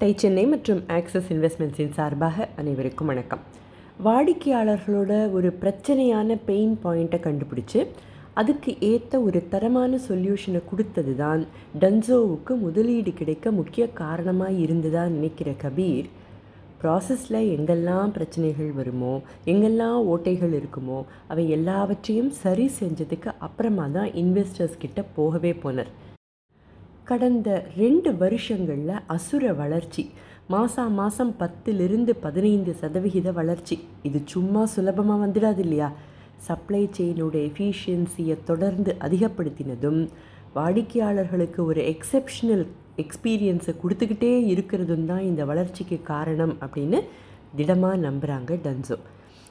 Tie Chennai மற்றும் access இன்வெஸ்ட்மெண்ட்ஸின் சார்பாக அனைவருக்கும் வணக்கம். வாடிக்கையாளர்களோட ஒரு பிரச்சனையான பெயின் பாயிண்ட்டை கண்டுபிடிச்சு அதுக்கு ஏற்ற ஒரு தரமான சொல்யூஷனை கொடுத்தது தான் டன்சோவுக்கு முதலீடு கிடைக்க முக்கிய காரணமாக இருந்ததாக நினைக்கிற கபீர் ப்ராசஸில் எங்கெல்லாம் பிரச்சனைகள் வருமோ எங்கெல்லாம் ஓட்டைகள் இருக்குமோ அவை எல்லாவற்றையும் சரி செஞ்சதுக்கு அப்புறமா தான் இன்வெஸ்டர்ஸ் கிட்ட போகவே போனார். கடந்த ரெண்டு வருஷங்களில் அசுர வளர்ச்சி. மாதம் மாதம் பத்திலிருந்து பதினைந்து சதவிகித வளர்ச்சி. இது சும்மா சுலபமாக வந்துடாது இல்லையா? சப்ளை செயினோட எஃபிஷியன்சியை தொடர்ந்து அதிகப்படுத்தினதும் வாடிக்கையாளர்களுக்கு ஒரு எக்ஸெப்ஷனல் எக்ஸ்பீரியன்ஸை கொடுத்துக்கிட்டே இருக்கிறதும் தான் இந்த வளர்ச்சிக்கு காரணம் அப்படின்னு திடமாக நம்புகிறாங்க டன்சோ.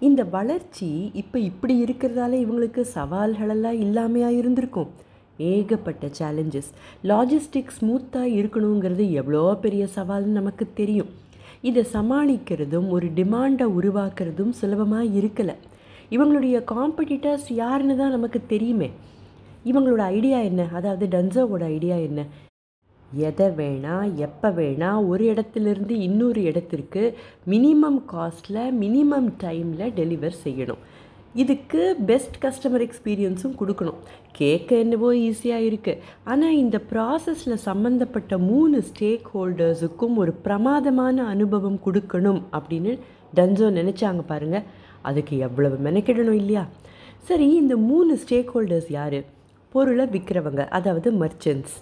இந்த வளர்ச்சி இப்போ இப்படி இருக்கிறதால இவங்களுக்கு சவால்களெல்லாம் இல்லாமையாக இருந்திருக்கும். ஏகப்பட்ட சேலஞ்சஸ் லாஜிஸ்டிக் ஸ்மூத்தாக இருக்கணுங்கிறது எவ்வளோ பெரிய சவால்னு நமக்கு தெரியும். இதை சமாளிக்கிறதும் ஒரு டிமாண்டை உருவாக்குறதும் சுலபமாக இருக்கலை. இவங்களுடைய காம்படிட்டர்ஸ் யாருன்னு தான் நமக்கு தெரியுமே. இவங்களோட ஐடியா என்ன? அதாவது டன்சோவோட ஐடியா என்ன? எதை வேணால் எப்போ வேணால் ஒரு இடத்துலேருந்து இன்னொரு இடத்திற்கு மினிமம் காஸ்ட்டில் மினிமம் டைமில் டெலிவர் செய்யணும். இதுக்கு பெஸ்ட் கஸ்டமர் எக்ஸ்பீரியன்ஸும் கொடுக்கணும். கேட்க என்னவோ ஈஸியாக இருக்குது ஆனால் இந்த ப்ராசஸில் சம்மந்தப்பட்ட மூணு ஸ்டேக் ஹோல்டர்ஸுக்கும் ஒரு பிரமாதமான அனுபவம் கொடுக்கணும் அப்படின்னு டன்சோ நினச்சாங்க பாருங்கள் அதுக்கு எவ்வளவு மெனக்கிடணும் இல்லையா? சரி இந்த மூணு ஸ்டேக் ஹோல்டர்ஸ் யார்? பொருளை விற்கிறவங்க அதாவது மர்ச்சன்ட்ஸ்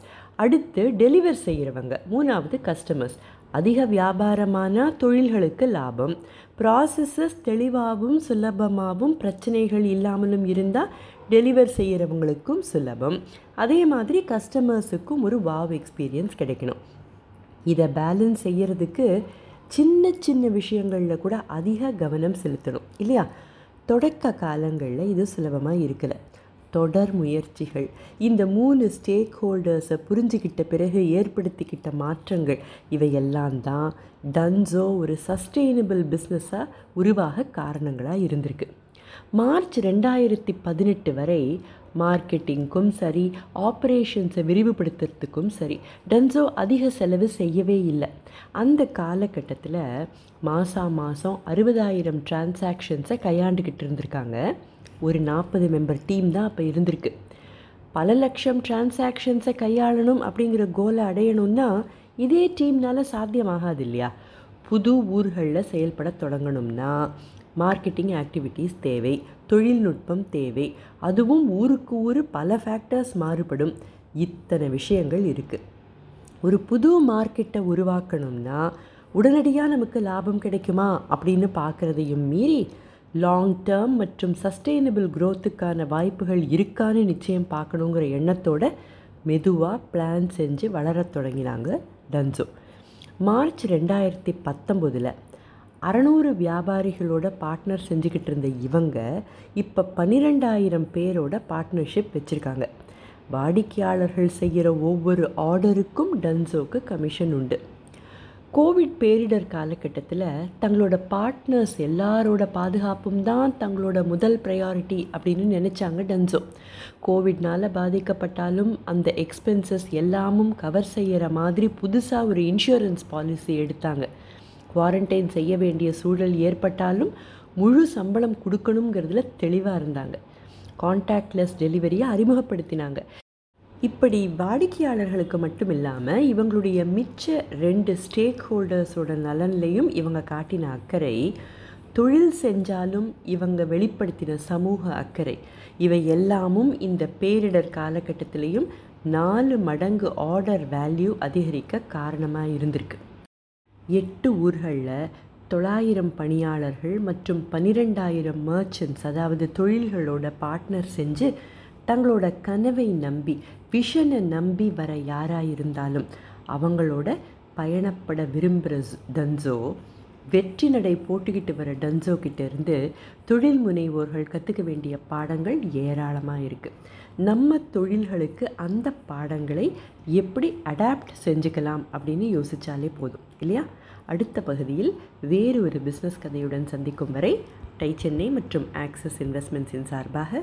அடுத்து டெலிவர் செய்கிறவங்க மூணாவது கஸ்டமர்ஸ் அதிக வியாபாரமான தொழில்களுக்கு லாபம். ப்ராசஸஸ் தெளிவாகவும் சுலபமாகவும் பிரச்சனைகள் இல்லாமலும் இருந்தால் டெலிவர் செய்கிறவங்களுக்கும் சுலபம். அதே மாதிரி கஸ்டமர்ஸுக்கும் ஒரு வாவ் எக்ஸ்பீரியன்ஸ் கிடைக்கணும். இதை பேலன்ஸ் செய்கிறதுக்கு சின்ன சின்ன விஷயங்களில் கூட அதிக கவனம் செலுத்தணும் இல்லையா? தொடக்க காலங்களில் இது சுலபமாக இருக்கலை. தொடர் முயற்சிகள். இந்த மூணு ஸ்டேக் ஹோல்டர்ஸை புரிஞ்சுக்கிட்ட பிறகு ஏற்படுத்திக்கிட்ட மாற்றங்கள் இவையெல்லாம் தான் டன்சோ ஒரு சஸ்டெயினபிள் பிஸ்னஸாக உருவாக காரணங்களாக இருந்திருக்கு. மார்ச் ரெண்டாயிரத்தி பதினெட்டு வரை மார்க்கெட்டிங்க்கும் சரி ஆப்ரேஷன்ஸை விரிவுபடுத்துறதுக்கும் சரி டன்சோ அதிக செலவு செய்யவே இல்லை. அந்த காலகட்டத்தில் மாதம் மாதம் அறுபதாயிரம் டிரான்சாக்ஷன்ஸை கையாண்டுக்கிட்டு இருந்திருக்காங்க. ஒரு நாற்பது மெம்பர் டீம் தான் அப்போ இருந்திருக்கு. பல லட்சம் டிரான்சாக்ஷன்ஸை கையாளணும் அப்படிங்கிற கோலை அடையணும்னா இதே டீம்னால் சாத்தியமாகாது இல்லையா? புது ஊர்களில் செயல்பட தொடங்கணும்னா மார்க்கெட்டிங் ஆக்டிவிட்டீஸ் தேவை தொழில்நுட்பம் தேவை. அதுவும் ஊருக்கு ஊர் பல ஃபேக்டர்ஸ் மாறுபடும். இத்தனை விஷயங்கள் இருக்குது ஒரு புது மார்க்கெட்டை உருவாக்கணும்னா உடனடியாக நமக்கு லாபம் கிடைக்குமா அப்படின்னு பார்க்குறதையும் மீறி லாங் டேர்ம் மற்றும் சஸ்டெயினபிள் க்ரோத்துக்கான வாய்ப்புகள் இருக்கான்னு நிச்சயம் பார்க்கணுங்கிற எண்ணத்தோட மெதுவாக பிளான் செஞ்சு வளரத் தொடங்கினாங்க டன்சோ. மார்ச் ரெண்டாயிரத்தி பத்தொம்போதில் அறநூறு வியாபாரிகளோட பார்ட்னர் செஞ்சுக்கிட்டு இருந்த இவங்க இப்போ பன்னிரெண்டாயிரம் பேரோட பார்ட்னர்ஷிப் வச்சுருக்காங்க. வாடிக்கையாளர்கள் செய்கிற ஒவ்வொரு ஆர்டருக்கும் டன்சோக்கு கமிஷன் உண்டு. கோவிட் பேரிடர் காலகட்டத்தில் தங்களோட பார்ட்னர்ஸ் எல்லாரோட பாதுகாப்பும் தான் தங்களோட முதல் ப்ரையாரிட்டி அப்படின்னு நினச்சாங்க டன்சோ. கோவிட்னால் பாதிக்கப்பட்டாலும் அந்த எக்ஸ்பென்சஸ் எல்லாமும் கவர் செய்கிற மாதிரி புதுசாக ஒரு இன்சூரன்ஸ் பாலிசி எடுத்தாங்க. குவாரண்டைன் செய்ய வேண்டிய சூழல் ஏற்பட்டாலும் முழு சம்பளம் கொடுக்கணுங்கிறதுல தெளிவாக இருந்தாங்க. கான்டாக்ட்லெஸ் டெலிவரியை அறிமுகப்படுத்தினாங்க. இப்படி வாடிக்கையாளர்களுக்கு மட்டும் இல்லாமல் இவங்களுடைய மிச்ச ரெண்டு ஸ்டேக் ஹோல்டர்ஸோட நலன்லையும் இவங்க காட்டின அக்கறை தொழில் செஞ்சாலும் இவங்க வெளிப்படுத்தின சமூக அக்கறை. இவை எல்லாமும் இந்த பேரிடர் காலகட்டத்திலையும் நாலு மடங்கு ஆர்டர் வேல்யூ அதிகரிக்க காரணமாக இருந்திருக்கு. எட்டு ஊர்களில் தொள்ளாயிரம் பணியாளர்கள் மற்றும் பன்னிரெண்டாயிரம் மர்ச்சன்ட்ஸ் அதாவது தொழில்களோட பார்ட்னர் செஞ்சு தங்களோட கனவை நம்பி விஷனை நம்பி வர யாராக இருந்தாலும் அவங்களோட பயணப்பட விரும்புகிற டன்சோ வெற்றி நடை போட்டுக்கிட்டு வர டன்சோ கிட்டேருந்து தொழில் முனைவோர்கள் கற்றுக்க வேண்டிய பாடங்கள் ஏராளமாக இருக்குது நம்ம தொழில்களுக்கு அந்த பாடங்களை எப்படி அடாப்ட் செஞ்சுக்கலாம் அப்படின்னு யோசித்தாலே போதும் இல்லையா? அடுத்த பகுதியில் வேறு ஒரு பிஸ்னஸ் கதையுடன் சந்திக்கும் வரை டை சென்னை மற்றும் ஆக்சிஸ் இன்வெஸ்ட்மெண்ட்ஸின் சார்பாக